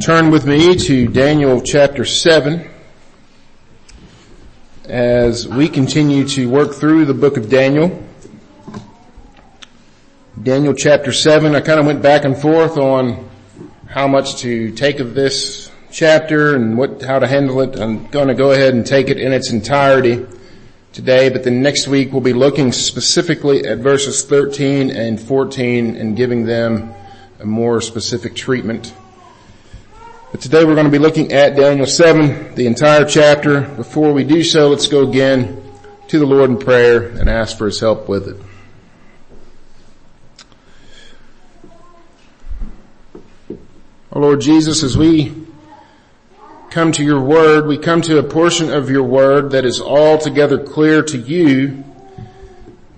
Turn with me to Daniel chapter 7 as we continue to work through the book of Daniel. Daniel chapter 7, I kind of went back and forth on how much to take of this chapter and what, how to handle it. I'm going to go ahead and take it in its entirety today, but then next week we'll be looking specifically at verses 13 and 14 and giving them a more specific treatment. But today we're going to be looking at Daniel 7, the entire chapter. Before we do so, let's go again to the Lord in prayer and ask for His help with it. Our Lord Jesus, as we come to your word, we come to a portion of your word that is altogether clear to you,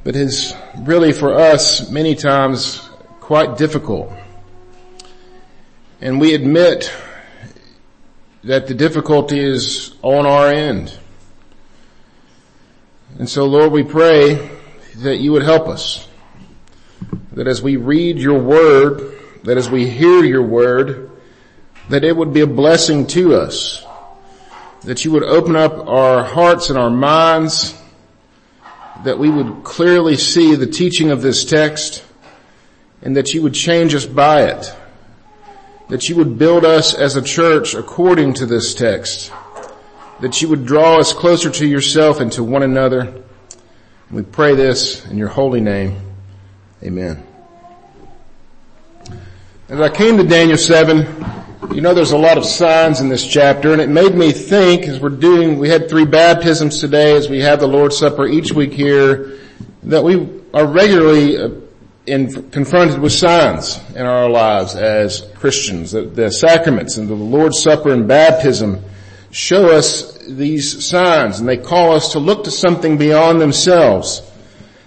but is really for us many times quite difficult. And we admit that the difficulty is on our end. And so Lord, we pray that you would help us. That as we read your word, that as we hear your word, that it would be a blessing to us. That you would open up our hearts and our minds, that we would clearly see the teaching of this text, and that you would change us by it that you would build us as a church according to this text, that you would draw us closer to yourself and to one another. We pray this in your holy name. Amen. As I came to Daniel 7, you know there's a lot of signs in this chapter and it made me think as we're doing, we had three baptisms today as we have the Lord's Supper each week here, that we are regularly in, confronted with signs in our lives as Christians. The, the sacraments and the Lord's Supper and baptism show us these signs and they call us to look to something beyond themselves.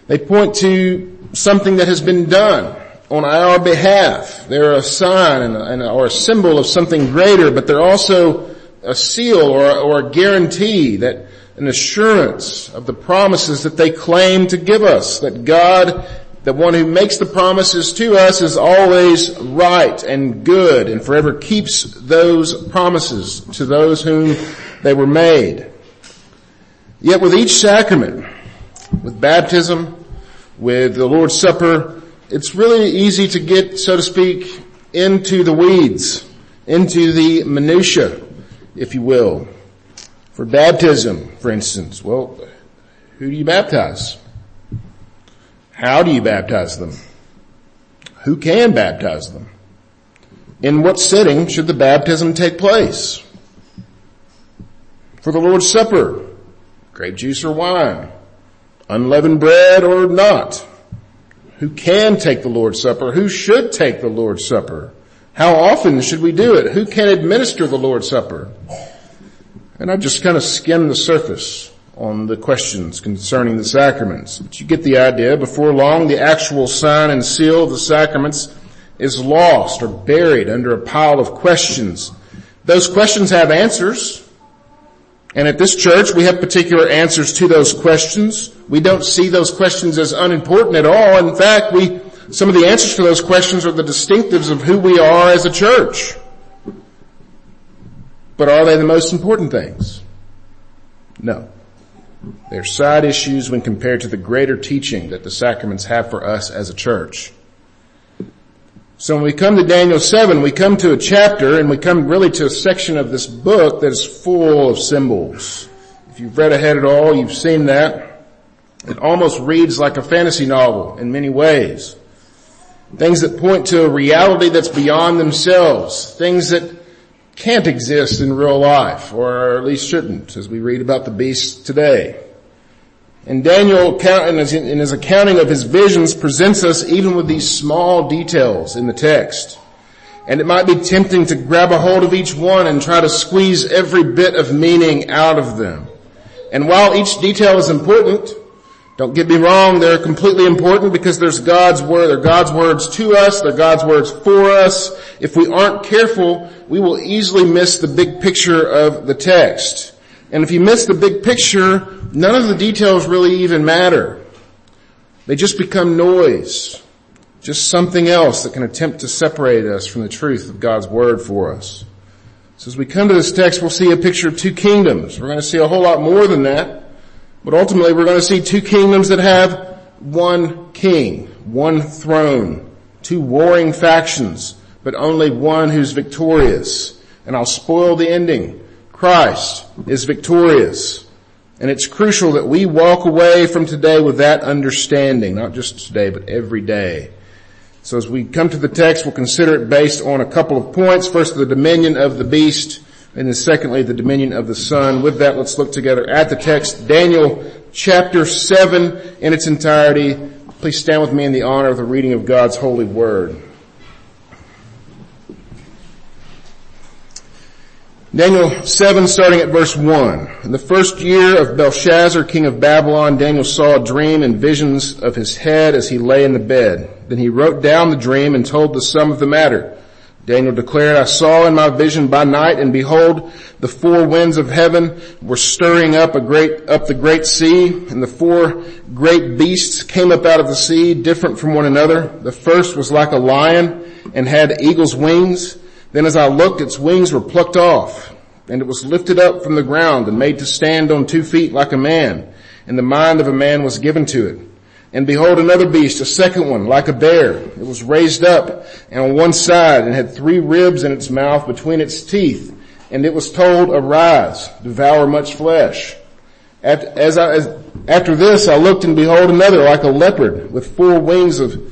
They point to something that has been done on our behalf. They're a sign and and or a symbol of something greater, but they're also a seal or, or a guarantee that an assurance of the promises that they claim to give us, that God that one who makes the promises to us is always right and good and forever keeps those promises to those whom they were made. Yet with each sacrament, with baptism, with the Lord's Supper, it's really easy to get, so to speak, into the weeds, into the minutia, if you will. For baptism, for instance, well, who do you baptize? How do you baptize them? Who can baptize them? In what setting should the baptism take place? For the Lord's Supper, grape juice or wine, unleavened bread or not? Who can take the Lord's Supper? Who should take the Lord's Supper? How often should we do it? Who can administer the Lord's Supper? And I just kind of skimmed the surface on the questions concerning the sacraments. But you get the idea. Before long, the actual sign and seal of the sacraments is lost or buried under a pile of questions. Those questions have answers. And at this church, we have particular answers to those questions. We don't see those questions as unimportant at all. In fact, we, some of the answers to those questions are the distinctives of who we are as a church. But are they the most important things? No. They're side issues when compared to the greater teaching that the sacraments have for us as a church. So when we come to Daniel 7, we come to a chapter and we come really to a section of this book that is full of symbols. If you've read ahead at all, you've seen that. It almost reads like a fantasy novel in many ways. Things that point to a reality that's beyond themselves. Things that can't exist in real life, or at least shouldn't, as we read about the beast today. And Daniel, in his accounting of his visions, presents us even with these small details in the text. And it might be tempting to grab a hold of each one and try to squeeze every bit of meaning out of them. And while each detail is important, don't get me wrong, they're completely important because there's God's word, they're God's words to us, they're God's words for us. If we aren't careful, we will easily miss the big picture of the text. And if you miss the big picture, none of the details really even matter. They just become noise. Just something else that can attempt to separate us from the truth of God's word for us. So as we come to this text, we'll see a picture of two kingdoms. We're going to see a whole lot more than that. But ultimately we're going to see two kingdoms that have one king, one throne, two warring factions, but only one who's victorious. And I'll spoil the ending. Christ is victorious. And it's crucial that we walk away from today with that understanding, not just today, but every day. So as we come to the text, we'll consider it based on a couple of points. First, the dominion of the beast, and then secondly, the dominion of the son. With that, let's look together at the text, Daniel chapter 7 in its entirety. Please stand with me in the honor of the reading of God's holy word. Daniel 7 starting at verse 1. In the first year of Belshazzar, king of Babylon, Daniel saw a dream and visions of his head as he lay in the bed. Then he wrote down the dream and told the sum of the matter. Daniel declared, I saw in my vision by night and behold, the four winds of heaven were stirring up a great, up the great sea and the four great beasts came up out of the sea different from one another. The first was like a lion and had eagle's wings. Then as I looked, its wings were plucked off, and it was lifted up from the ground and made to stand on two feet like a man, and the mind of a man was given to it. And behold another beast, a second one, like a bear. It was raised up and on one side and had three ribs in its mouth between its teeth. And it was told, arise, devour much flesh. As I, as, after this I looked and behold another like a leopard with four wings of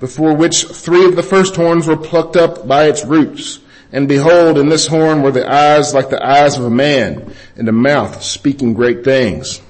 before which three of the first horns were plucked up by its roots. And behold, in this horn were the eyes like the eyes of a man, and a mouth speaking great things.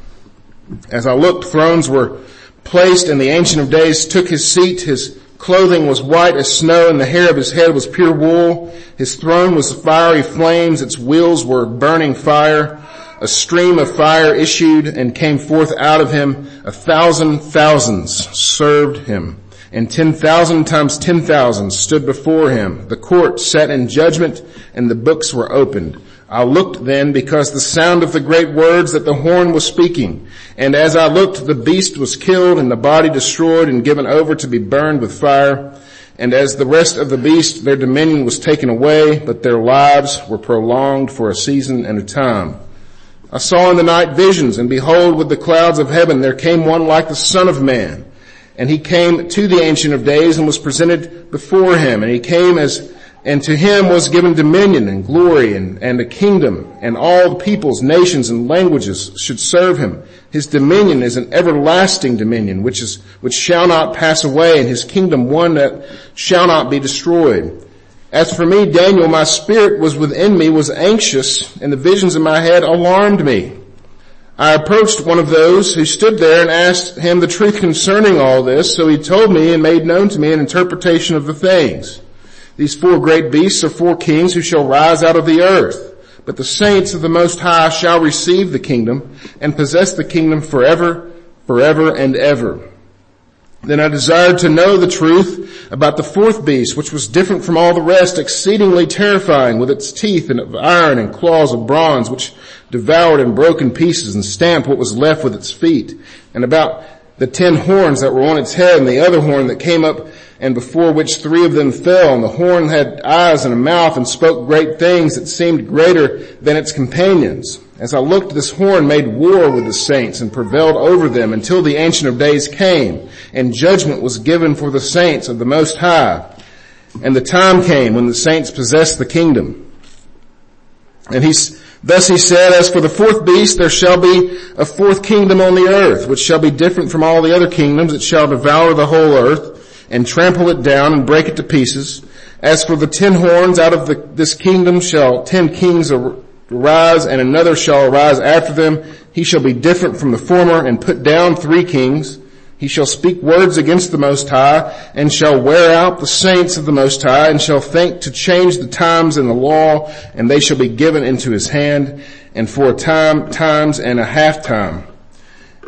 As I looked, thrones were placed, and the Ancient of Days took his seat. His clothing was white as snow, and the hair of his head was pure wool. His throne was fiery flames, its wheels were burning fire. A stream of fire issued and came forth out of him. A thousand thousands served him and 10,000 times 10,000 stood before him. The court sat in judgment and the books were opened. I looked then because the sound of the great words that the horn was speaking. And as I looked, the beast was killed and the body destroyed and given over to be burned with fire. And as the rest of the beast, their dominion was taken away, but their lives were prolonged for a season and a time. I saw in the night visions and behold with the clouds of heaven there came one like the son of man. And he came to the Ancient of Days and was presented before him. And he came as, and to him was given dominion and glory and, and a kingdom. And all the peoples, nations, and languages should serve him. His dominion is an everlasting dominion which is, which shall not pass away and his kingdom one that shall not be destroyed. As for me, Daniel, my spirit was within me, was anxious, and the visions in my head alarmed me. I approached one of those who stood there and asked him the truth concerning all this, so he told me and made known to me an interpretation of the things. These four great beasts are four kings who shall rise out of the earth, but the saints of the Most High shall receive the kingdom and possess the kingdom forever, forever and ever. Then I desired to know the truth about the fourth beast, which was different from all the rest, exceedingly terrifying, with its teeth and of iron and claws of bronze, which devoured and broke in pieces and stamped what was left with its feet. And about the ten horns that were on its head and the other horn that came up and before which three of them fell. And the horn had eyes and a mouth and spoke great things that seemed greater than its companions. As I looked, this horn made war with the saints and prevailed over them until the Ancient of Days came and judgment was given for the saints of the Most High. And the time came when the saints possessed the kingdom. And he, thus he said, as for the fourth beast, there shall be a fourth kingdom on the earth, which shall be different from all the other kingdoms. It shall devour the whole earth and trample it down and break it to pieces. As for the ten horns, out of the, this kingdom shall ten kings arise and another shall arise after them. He shall be different from the former and put down three kings He shall speak words against the Most High and shall wear out the saints of the Most High and shall think to change the times and the law and they shall be given into his hand and for a time, times and a half time.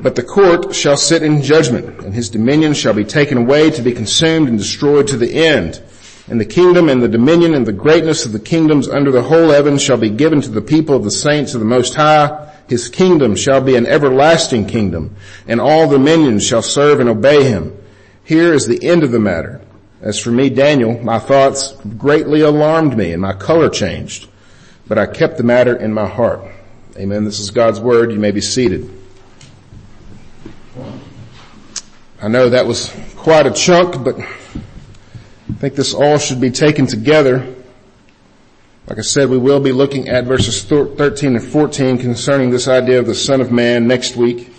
But the court shall sit in judgment and his dominion shall be taken away to be consumed and destroyed to the end. And the kingdom and the dominion and the greatness of the kingdoms under the whole heaven shall be given to the people of the saints of the Most High. His kingdom shall be an everlasting kingdom, and all dominions shall serve and obey him. Here is the end of the matter. As for me, Daniel, my thoughts greatly alarmed me and my color changed, but I kept the matter in my heart. Amen. This is God's word. You may be seated. I know that was quite a chunk, but I think this all should be taken together. Like I said, we will be looking at verses 13 and 14 concerning this idea of the Son of Man next week.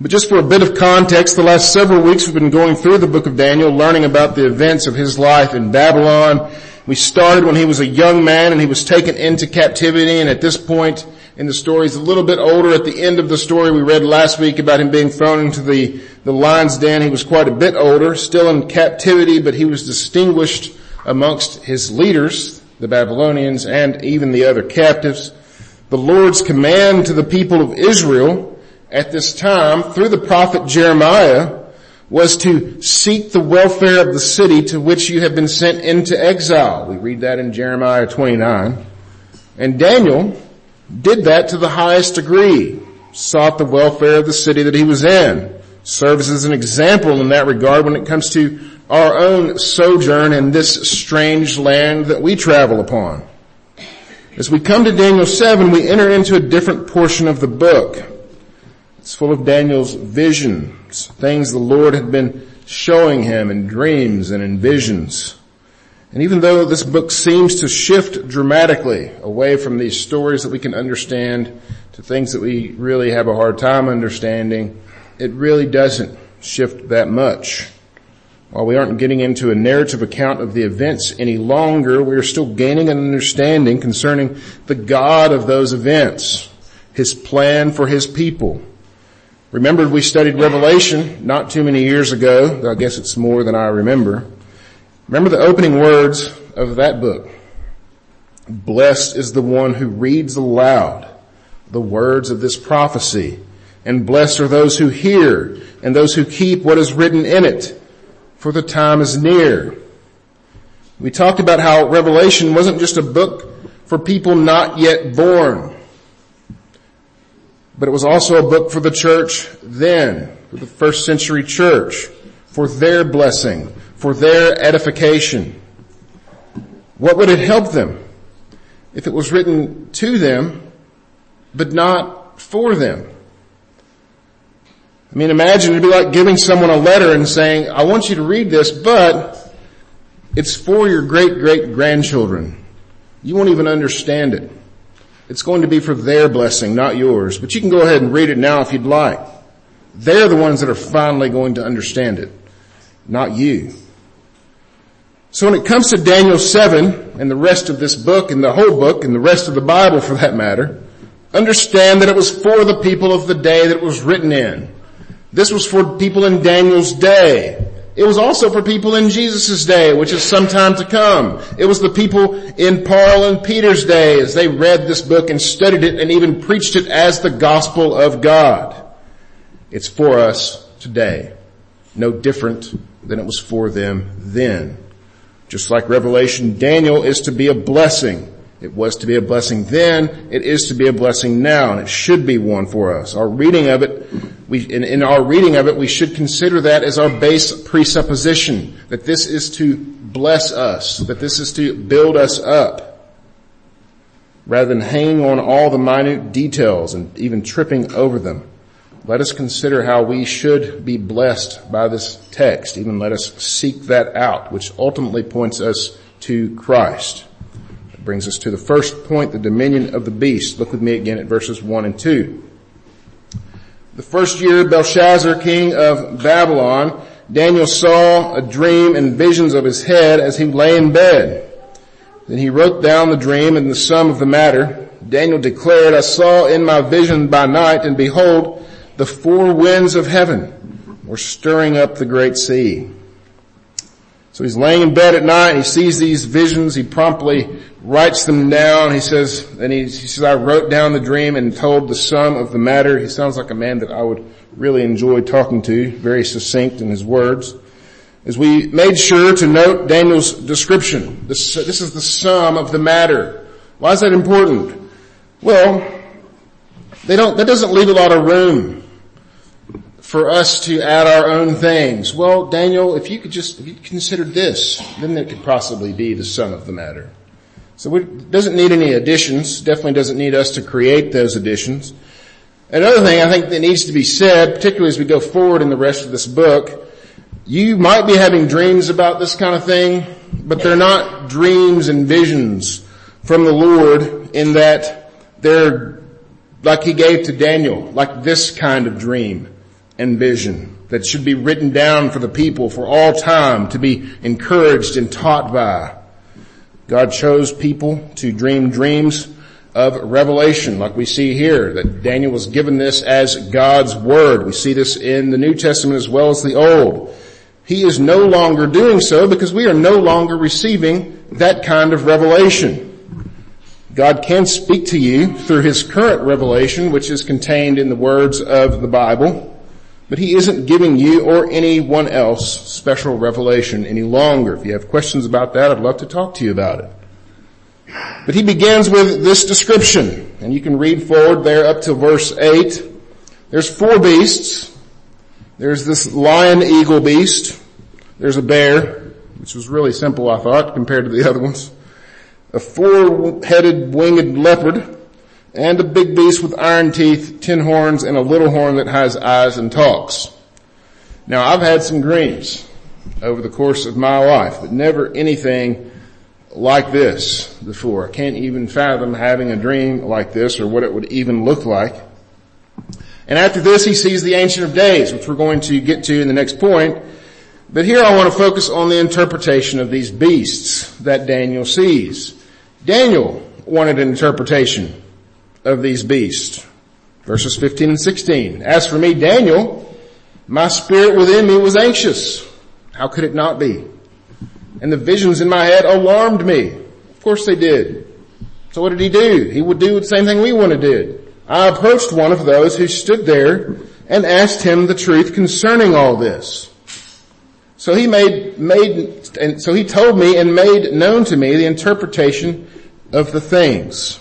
But just for a bit of context, the last several weeks we've been going through the book of Daniel, learning about the events of his life in Babylon. We started when he was a young man and he was taken into captivity and at this point in the story he's a little bit older. At the end of the story we read last week about him being thrown into the, the lion's den, he was quite a bit older, still in captivity, but he was distinguished amongst his leaders, the Babylonians and even the other captives. The Lord's command to the people of Israel at this time through the prophet Jeremiah was to seek the welfare of the city to which you have been sent into exile. We read that in Jeremiah 29. And Daniel did that to the highest degree, sought the welfare of the city that he was in, serves as an example in that regard when it comes to our own sojourn in this strange land that we travel upon. As we come to Daniel 7, we enter into a different portion of the book. It's full of Daniel's visions, things the Lord had been showing him in dreams and in visions. And even though this book seems to shift dramatically away from these stories that we can understand to things that we really have a hard time understanding, it really doesn't shift that much. While we aren't getting into a narrative account of the events any longer, we are still gaining an understanding concerning the God of those events, His plan for His people, Remember we studied Revelation not too many years ago, though I guess it's more than I remember. Remember the opening words of that book. Blessed is the one who reads aloud the words of this prophecy, and blessed are those who hear and those who keep what is written in it, for the time is near. We talked about how Revelation wasn't just a book for people not yet born but it was also a book for the church then, for the first century church, for their blessing, for their edification. What would it help them if it was written to them, but not for them? I mean, imagine it'd be like giving someone a letter and saying, I want you to read this, but it's for your great great grandchildren. You won't even understand it. It's going to be for their blessing, not yours. But you can go ahead and read it now if you'd like. They're the ones that are finally going to understand it, not you. So when it comes to Daniel 7 and the rest of this book and the whole book and the rest of the Bible for that matter, understand that it was for the people of the day that it was written in. This was for people in Daniel's day. It was also for people in Jesus' day, which is some time to come. It was the people in Paul and Peter's day as they read this book and studied it and even preached it as the gospel of God. It's for us today. No different than it was for them then. Just like Revelation, Daniel is to be a blessing it was to be a blessing then, it is to be a blessing now, and it should be one for us. Our reading of it, we, in, in our reading of it, we should consider that as our base presupposition, that this is to bless us, that this is to build us up, rather than hanging on all the minute details and even tripping over them. Let us consider how we should be blessed by this text. Even let us seek that out, which ultimately points us to Christ That brings us to the first point, the dominion of the beast. Look with me again at verses 1 and 2. The first year Belshazzar, king of Babylon, Daniel saw a dream and visions of his head as he lay in bed. Then he wrote down the dream and the sum of the matter. Daniel declared, I saw in my vision by night and behold, the four winds of heaven were stirring up the great sea. So he's laying in bed at night, he sees these visions, he promptly writes them down. He says, and he, he, says, I wrote down the dream and told the sum of the matter. He sounds like a man that I would really enjoy talking to, very succinct in his words. As we made sure to note Daniel's description, this, this is the sum of the matter. Why is that important? Well, they don't, that doesn't leave a lot of room for us to add our own things. Well, Daniel, if you could just, if you this, then it could possibly be the sum of the matter. So it doesn't need any additions, definitely doesn't need us to create those additions. Another thing I think that needs to be said, particularly as we go forward in the rest of this book, you might be having dreams about this kind of thing, but they're not dreams and visions from the Lord in that they're like he gave to Daniel, like this kind of dream and vision that should be written down for the people for all time to be encouraged and taught by. God chose people to dream dreams of revelation, like we see here, that Daniel was given this as God's word. We see this in the New Testament as well as the Old. He is no longer doing so because we are no longer receiving that kind of revelation. God can speak to you through His current revelation, which is contained in the words of the Bible. But he isn't giving you or anyone else special revelation any longer. If you have questions about that, I'd love to talk to you about it. But he begins with this description, and you can read forward there up to verse 8. There's four beasts. There's this lion eagle beast. There's a bear, which was really simple I thought compared to the other ones. A four-headed winged leopard and a big beast with iron teeth, ten horns, and a little horn that has eyes and talks. Now I've had some dreams over the course of my life, but never anything like this before. I can't even fathom having a dream like this or what it would even look like. And after this he sees the Ancient of Days, which we're going to get to in the next point. But here I want to focus on the interpretation of these beasts that Daniel sees. Daniel wanted an interpretation of these beasts. Verses 15 and 16. As for me, Daniel, my spirit within me was anxious. How could it not be? And the visions in my head alarmed me. Of course they did. So what did he do? He would do the same thing we want to do. I approached one of those who stood there and asked him the truth concerning all this. So he made, made, and so he told me and made known to me the interpretation of the things.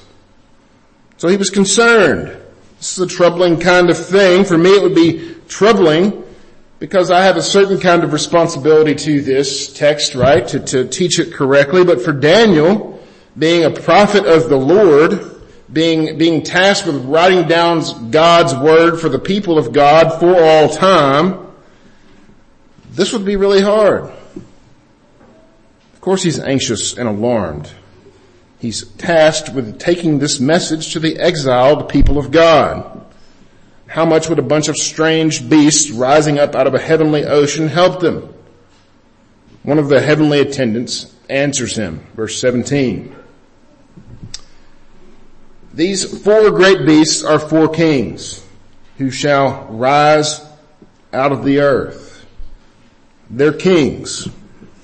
So he was concerned. This is a troubling kind of thing. For me it would be troubling because I have a certain kind of responsibility to this text, right? To, to teach it correctly. But for Daniel, being a prophet of the Lord, being, being tasked with writing down God's word for the people of God for all time, this would be really hard. Of course he's anxious and alarmed. He's tasked with taking this message to the exiled people of God. How much would a bunch of strange beasts rising up out of a heavenly ocean help them? One of the heavenly attendants answers him, verse 17. These four great beasts are four kings who shall rise out of the earth. They're kings.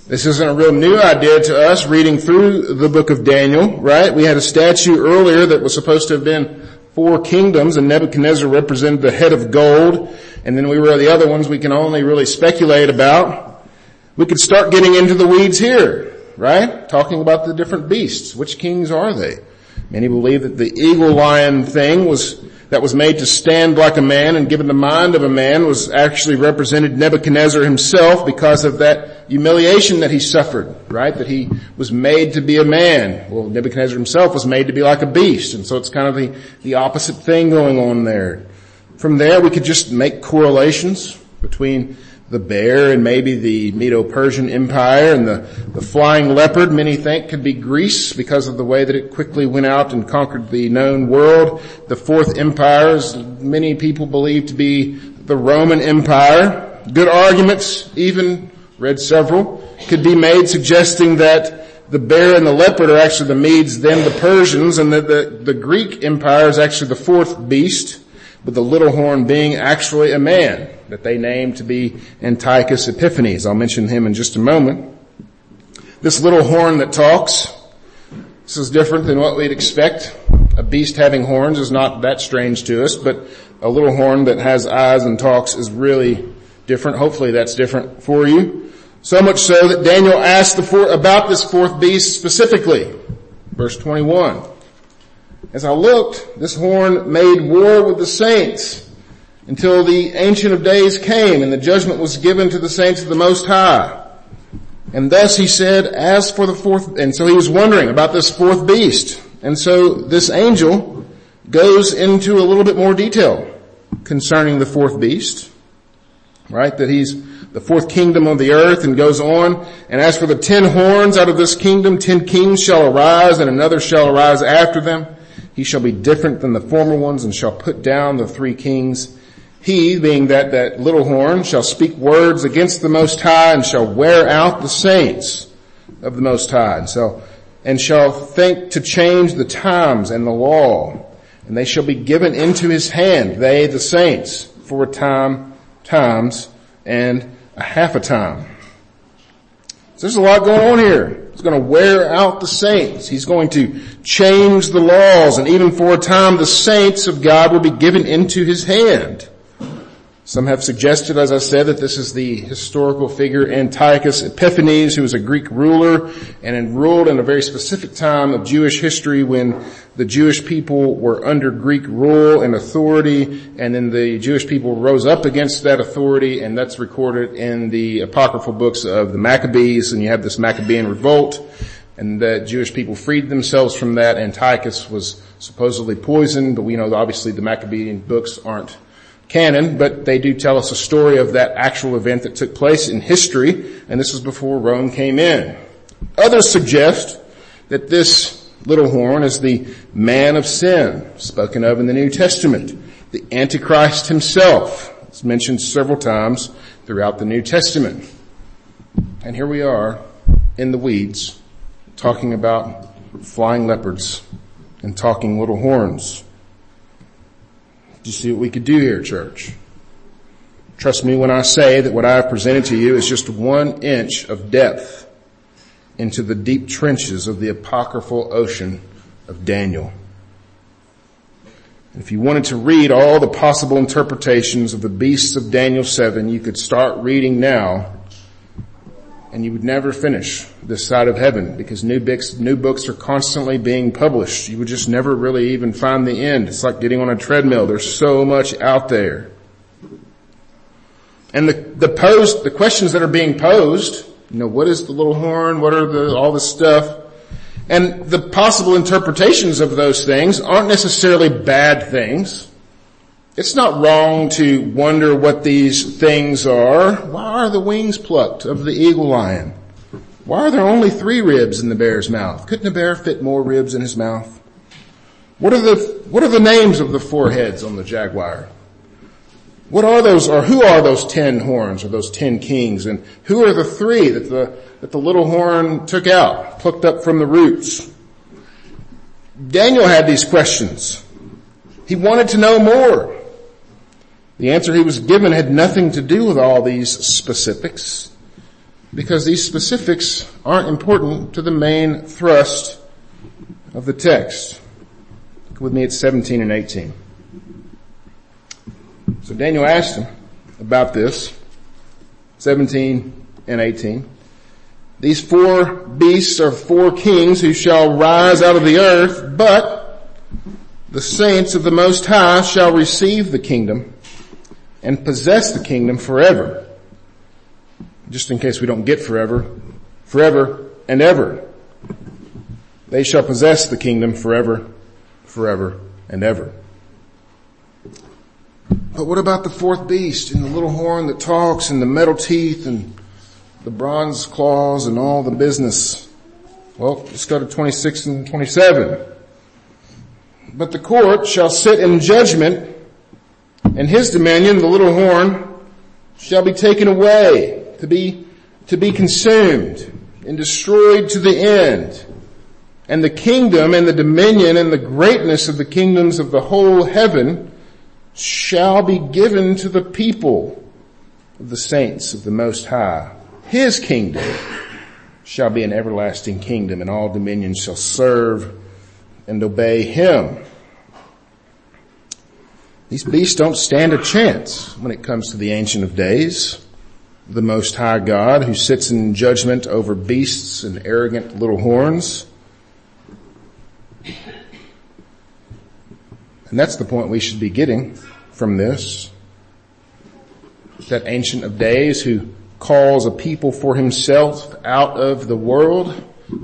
This isn't a real new idea to us reading through the book of Daniel, right? We had a statue earlier that was supposed to have been four kingdoms and Nebuchadnezzar represented the head of gold and then we were the other ones we can only really speculate about. We could start getting into the weeds here, right? Talking about the different beasts. Which kings are they? Many believe that the eagle lion thing was that was made to stand like a man and given the mind of a man was actually represented Nebuchadnezzar himself because of that humiliation that he suffered, right? That he was made to be a man. Well, Nebuchadnezzar himself was made to be like a beast. And so it's kind of the, the opposite thing going on there. From there we could just make correlations between the bear and maybe the Medo-Persian Empire and the, the flying leopard many think could be Greece because of the way that it quickly went out and conquered the known world. The fourth empire is many people believe to be the Roman Empire. Good arguments, even read several, could be made suggesting that the bear and the leopard are actually the Medes, then the Persians, and that the, the Greek Empire is actually the fourth beast, with the little horn being actually a man that they named to be Antiochus Epiphanes. I'll mention him in just a moment. This little horn that talks, this is different than what we'd expect. A beast having horns is not that strange to us, but a little horn that has eyes and talks is really different. Hopefully that's different for you. So much so that Daniel asked four, about this fourth beast specifically. Verse 21. As I looked, this horn made war with the saints until the Ancient of Days came and the judgment was given to the saints of the Most High. And thus he said, as for the fourth, and so he was wondering about this fourth beast. And so this angel goes into a little bit more detail concerning the fourth beast, right? That he's the fourth kingdom of the earth and goes on. And as for the ten horns out of this kingdom, ten kings shall arise and another shall arise after them. He shall be different than the former ones and shall put down the three kings he, being that, that little horn, shall speak words against the Most High and shall wear out the saints of the Most High and and shall think to change the times and the law. And they shall be given into his hand, they the saints, for a time, times, and a half a time. So there's a lot going on here. He's going to wear out the saints. He's going to change the laws and even for a time the saints of God will be given into his hand. Some have suggested, as I said, that this is the historical figure Antiochus Epiphanes, who was a Greek ruler and ruled in a very specific time of Jewish history when the Jewish people were under Greek rule and authority, and then the Jewish people rose up against that authority, and that's recorded in the apocryphal books of the Maccabees, and you have this Maccabean revolt, and the Jewish people freed themselves from that. Antiochus was supposedly poisoned, but we know obviously the Maccabean books aren't canon, but they do tell us a story of that actual event that took place in history, and this was before Rome came in. Others suggest that this little horn is the man of sin spoken of in the New Testament, the Antichrist himself. It's mentioned several times throughout the New Testament. And here we are in the weeds talking about flying leopards and talking little horns. Do you see what we could do here, church? Trust me when I say that what I have presented to you is just one inch of depth into the deep trenches of the apocryphal ocean of Daniel. If you wanted to read all the possible interpretations of the beasts of Daniel 7, you could start reading now and you would never finish this side of heaven because new books, new books are constantly being published. You would just never really even find the end. It's like getting on a treadmill. There's so much out there. And the, the posed, the questions that are being posed, you know, what is the little horn? What are the, all this stuff? And the possible interpretations of those things aren't necessarily bad things. It's not wrong to wonder what these things are. Why are the wings plucked of the eagle lion? Why are there only three ribs in the bear's mouth? Couldn't a bear fit more ribs in his mouth? What are the, what are the names of the four heads on the jaguar? What are those, or who are those ten horns, or those ten kings, and who are the three that the, that the little horn took out, plucked up from the roots? Daniel had these questions. He wanted to know more. The answer he was given had nothing to do with all these specifics because these specifics aren't important to the main thrust of the text. Look with me at 17 and 18. So Daniel asked him about this, 17 and 18. These four beasts are four kings who shall rise out of the earth, but the saints of the Most High shall receive the kingdom and possess the kingdom forever. Just in case we don't get forever, forever and ever. They shall possess the kingdom forever, forever and ever. But what about the fourth beast and the little horn that talks and the metal teeth and the bronze claws and all the business? Well, let's go to 26 and 27. But the court shall sit in judgment and his dominion, the little horn, shall be taken away to be, to be consumed and destroyed to the end. And the kingdom and the dominion and the greatness of the kingdoms of the whole heaven shall be given to the people of the saints of the Most High. His kingdom shall be an everlasting kingdom and all dominions shall serve and obey him. These beasts don't stand a chance when it comes to the Ancient of Days, the Most High God who sits in judgment over beasts and arrogant little horns. And that's the point we should be getting from this. That Ancient of Days who calls a people for himself out of the world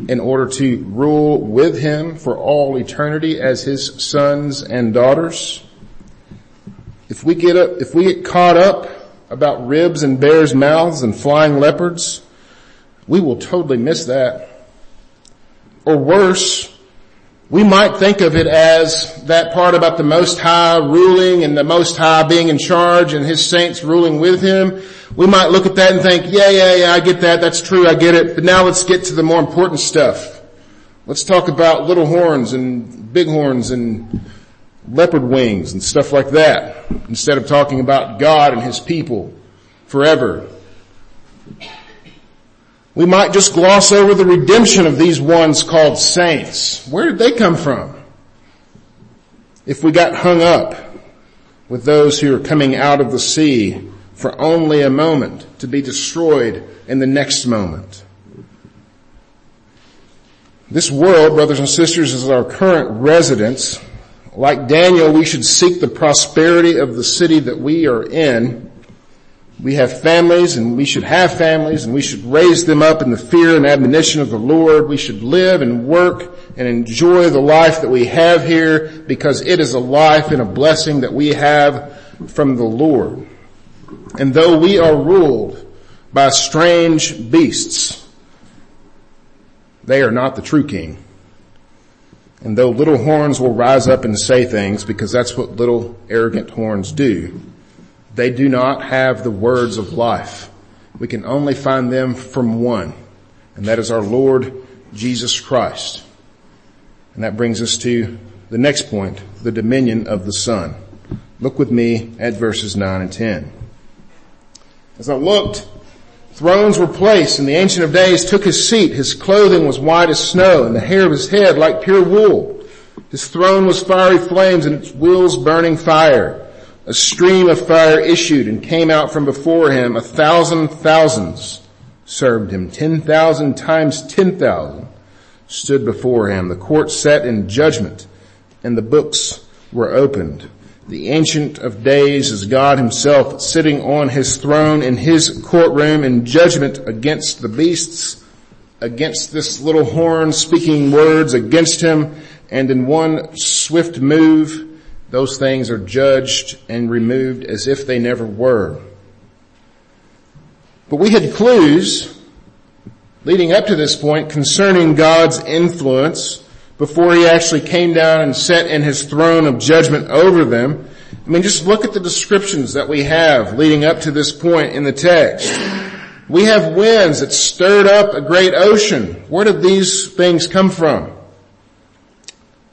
in order to rule with him for all eternity as his sons and daughters. If we get up, if we get caught up about ribs and bears' mouths and flying leopards, we will totally miss that. Or worse, we might think of it as that part about the Most High ruling and the Most High being in charge and His saints ruling with Him. We might look at that and think, yeah, yeah, yeah, I get that, that's true, I get it, but now let's get to the more important stuff. Let's talk about little horns and big horns and leopard wings and stuff like that, instead of talking about God and His people forever. We might just gloss over the redemption of these ones called saints. Where did they come from? If we got hung up with those who are coming out of the sea for only a moment to be destroyed in the next moment. This world, brothers and sisters, is our current residence like Daniel, we should seek the prosperity of the city that we are in. We have families and we should have families and we should raise them up in the fear and admonition of the Lord. We should live and work and enjoy the life that we have here because it is a life and a blessing that we have from the Lord. And though we are ruled by strange beasts, they are not the true king. And though little horns will rise up and say things because that's what little arrogant horns do, they do not have the words of life. We can only find them from one, and that is our Lord Jesus Christ. And that brings us to the next point, the dominion of the Son. Look with me at verses 9 and 10. As I looked, Thrones were placed and the Ancient of Days took his seat. His clothing was white as snow and the hair of his head like pure wool. His throne was fiery flames and its wheels burning fire. A stream of fire issued and came out from before him. A thousand thousands served him. Ten thousand times ten thousand stood before him. The court sat in judgment and the books were opened. The Ancient of Days is God himself sitting on his throne in his courtroom in judgment against the beasts, against this little horn speaking words against him, and in one swift move, those things are judged and removed as if they never were. But we had clues leading up to this point concerning God's influence before he actually came down and sat in his throne of judgment over them. I mean, just look at the descriptions that we have leading up to this point in the text. We have winds that stirred up a great ocean. Where did these things come from?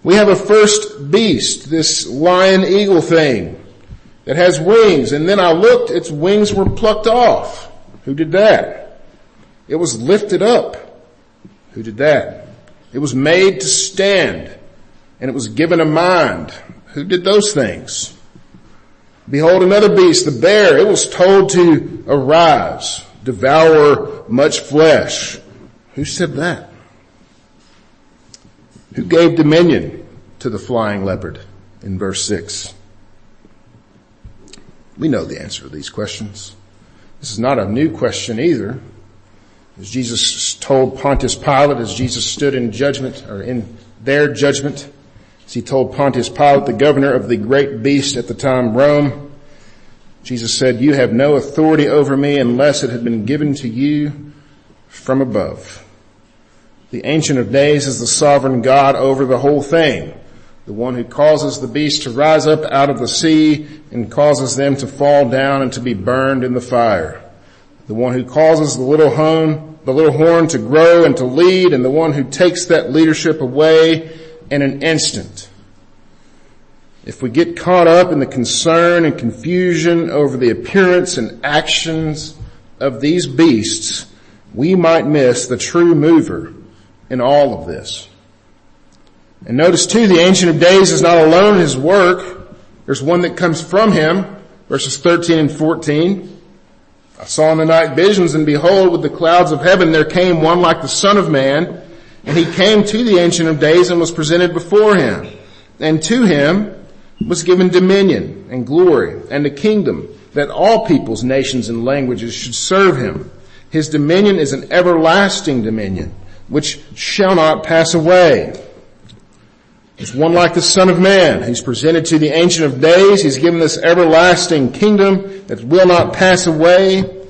We have a first beast, this lion eagle thing that has wings. And then I looked, its wings were plucked off. Who did that? It was lifted up. Who did that? It was made to stand and it was given a mind. Who did those things? Behold another beast, the bear. It was told to arise, devour much flesh. Who said that? Who gave dominion to the flying leopard in verse six? We know the answer to these questions. This is not a new question either. As Jesus told Pontius Pilate, as Jesus stood in judgment, or in their judgment, as he told Pontius Pilate, the governor of the great beast at the time, Rome, Jesus said, you have no authority over me unless it had been given to you from above. The Ancient of Days is the sovereign God over the whole thing. The one who causes the beast to rise up out of the sea and causes them to fall down and to be burned in the fire the one who causes the little horn, the little horn to grow and to lead, and the one who takes that leadership away in an instant. if we get caught up in the concern and confusion over the appearance and actions of these beasts, we might miss the true mover in all of this. And notice too, the Ancient of Days is not alone in his work. There's one that comes from him, verses 13 and 14. I saw in the night visions and behold with the clouds of heaven there came one like the son of man and he came to the Ancient of Days and was presented before him. And to him was given dominion and glory and a kingdom that all peoples, nations, and languages should serve him. His dominion is an everlasting dominion which shall not pass away. There's one like the Son of Man. He's presented to the Ancient of Days. He's given this everlasting kingdom that will not pass away.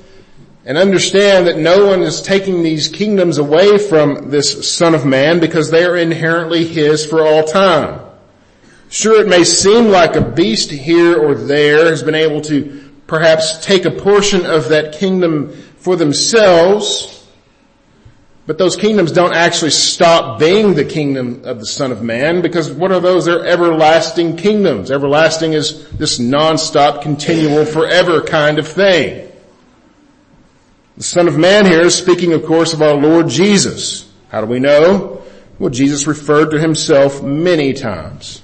And understand that no one is taking these kingdoms away from this Son of Man because they are inherently His for all time. Sure, it may seem like a beast here or there has been able to perhaps take a portion of that kingdom for themselves, but those kingdoms don't actually stop being the kingdom of the Son of Man because what are those? They're everlasting kingdoms. Everlasting is this non-stop, continual, forever kind of thing. The Son of Man here is speaking of course of our Lord Jesus. How do we know? Well, Jesus referred to himself many times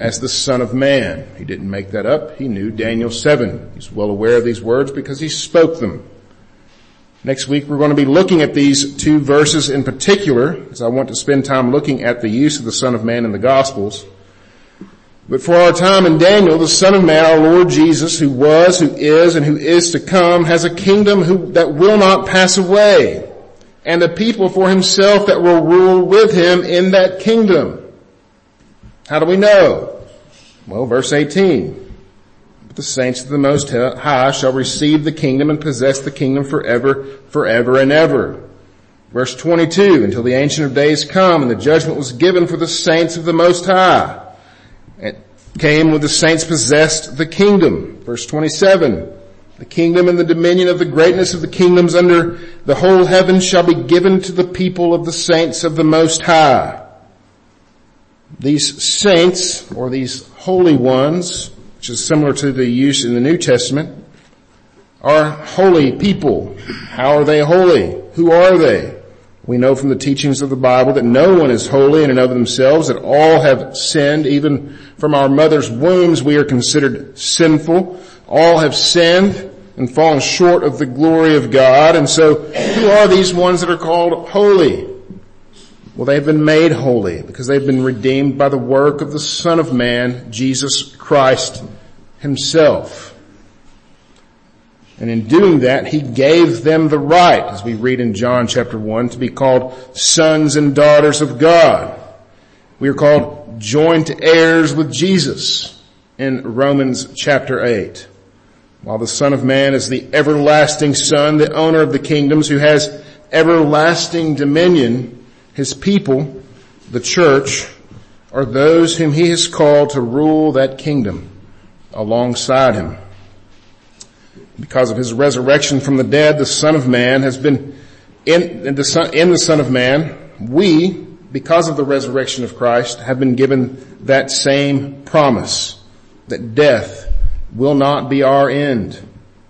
as the Son of Man. He didn't make that up. He knew Daniel 7. He's well aware of these words because he spoke them. Next week we're going to be looking at these two verses in particular, as I want to spend time looking at the use of the Son of Man in the Gospels. But for our time in Daniel, the Son of Man, our Lord Jesus, who was, who is, and who is to come, has a kingdom who, that will not pass away, and a people for himself that will rule with him in that kingdom. How do we know? Well, verse 18. The saints of the Most High shall receive the kingdom and possess the kingdom forever, forever and ever. Verse 22, until the Ancient of Days come and the judgment was given for the saints of the Most High. It came when the saints possessed the kingdom. Verse 27, the kingdom and the dominion of the greatness of the kingdoms under the whole heaven shall be given to the people of the saints of the Most High. These saints, or these holy ones, which is similar to the use in the New Testament, are holy people. How are they holy? Who are they? We know from the teachings of the Bible that no one is holy in and of themselves, that all have sinned. Even from our mother's wombs we are considered sinful. All have sinned and fallen short of the glory of God. And so who are these ones that are called holy? Well, they've been made holy because they've been redeemed by the work of the Son of Man, Jesus Christ himself. And in doing that, he gave them the right, as we read in John chapter 1, to be called sons and daughters of God. We are called joint heirs with Jesus in Romans chapter 8. While the Son of Man is the everlasting Son, the owner of the kingdoms who has everlasting dominion, his people, the church, are those whom he has called to rule that kingdom alongside him. Because of his resurrection from the dead, the Son of Man has been in, in, the, son, in the Son of Man, we, because of the resurrection of Christ, have been given that same promise that death will not be our end,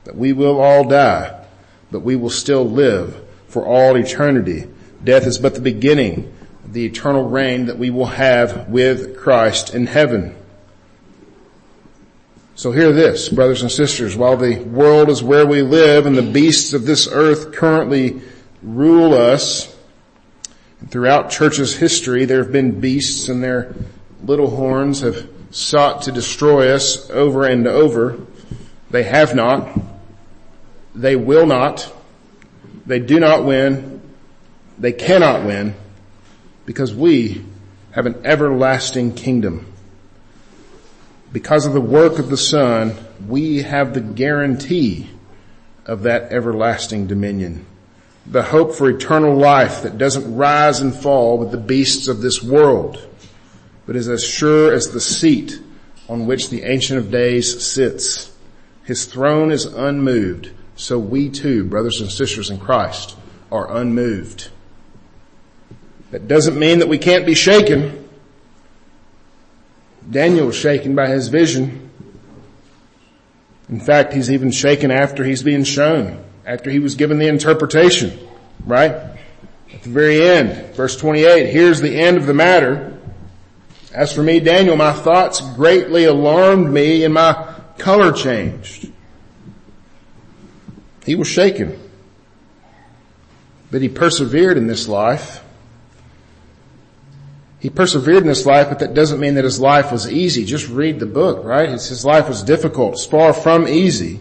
that we will all die, but we will still live for all eternity Death is but the beginning of the eternal reign that we will have with Christ in heaven. So hear this, brothers and sisters, while the world is where we live and the beasts of this earth currently rule us, throughout church's history there have been beasts and their little horns have sought to destroy us over and over. They have not. They will not. They do not win. They cannot win because we have an everlasting kingdom. Because of the work of the Son, we have the guarantee of that everlasting dominion. The hope for eternal life that doesn't rise and fall with the beasts of this world, but is as sure as the seat on which the Ancient of Days sits. His throne is unmoved, so we too, brothers and sisters in Christ, are unmoved. That doesn't mean that we can't be shaken. Daniel was shaken by his vision. In fact, he's even shaken after he's being shown, after he was given the interpretation, right? At the very end, verse 28, here's the end of the matter. As for me, Daniel, my thoughts greatly alarmed me and my color changed. He was shaken. But he persevered in this life. He persevered in this life, but that doesn't mean that his life was easy. Just read the book, right? It's, his life was difficult. It's far from easy.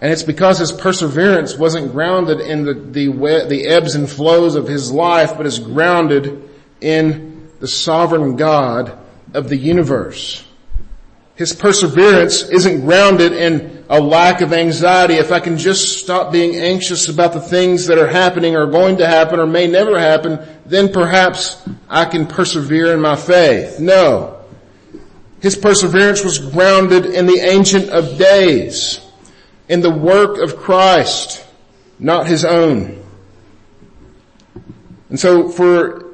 And it's because his perseverance wasn't grounded in the, the, the ebbs and flows of his life, but is grounded in the sovereign God of the universe. His perseverance isn't grounded in a lack of anxiety. If I can just stop being anxious about the things that are happening or going to happen or may never happen, then perhaps I can persevere in my faith. No. His perseverance was grounded in the ancient of days, in the work of Christ, not his own. And so for,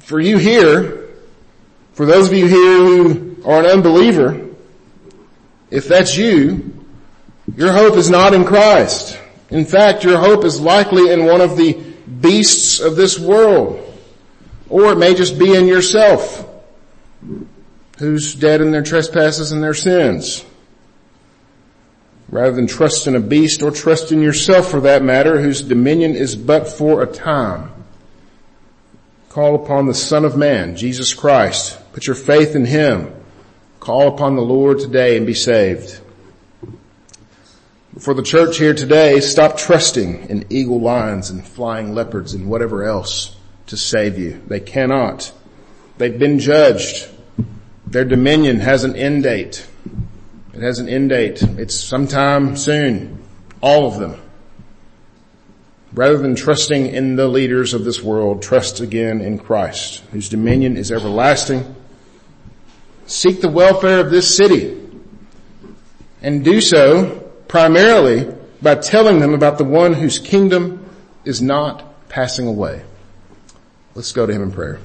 for you here, for those of you here who are an unbeliever, if that's you, your hope is not in Christ. In fact, your hope is likely in one of the beasts of this world. Or it may just be in yourself, who's dead in their trespasses and their sins. Rather than trust in a beast or trust in yourself for that matter, whose dominion is but for a time. Call upon the Son of Man, Jesus Christ. Put your faith in Him. Call upon the Lord today and be saved. For the church here today, stop trusting in eagle lions and flying leopards and whatever else to save you. They cannot. They've been judged. Their dominion has an end date. It has an end date. It's sometime soon. All of them. Rather than trusting in the leaders of this world, trust again in Christ, whose dominion is everlasting seek the welfare of this city and do so primarily by telling them about the one whose kingdom is not passing away. Let's go to him in prayer.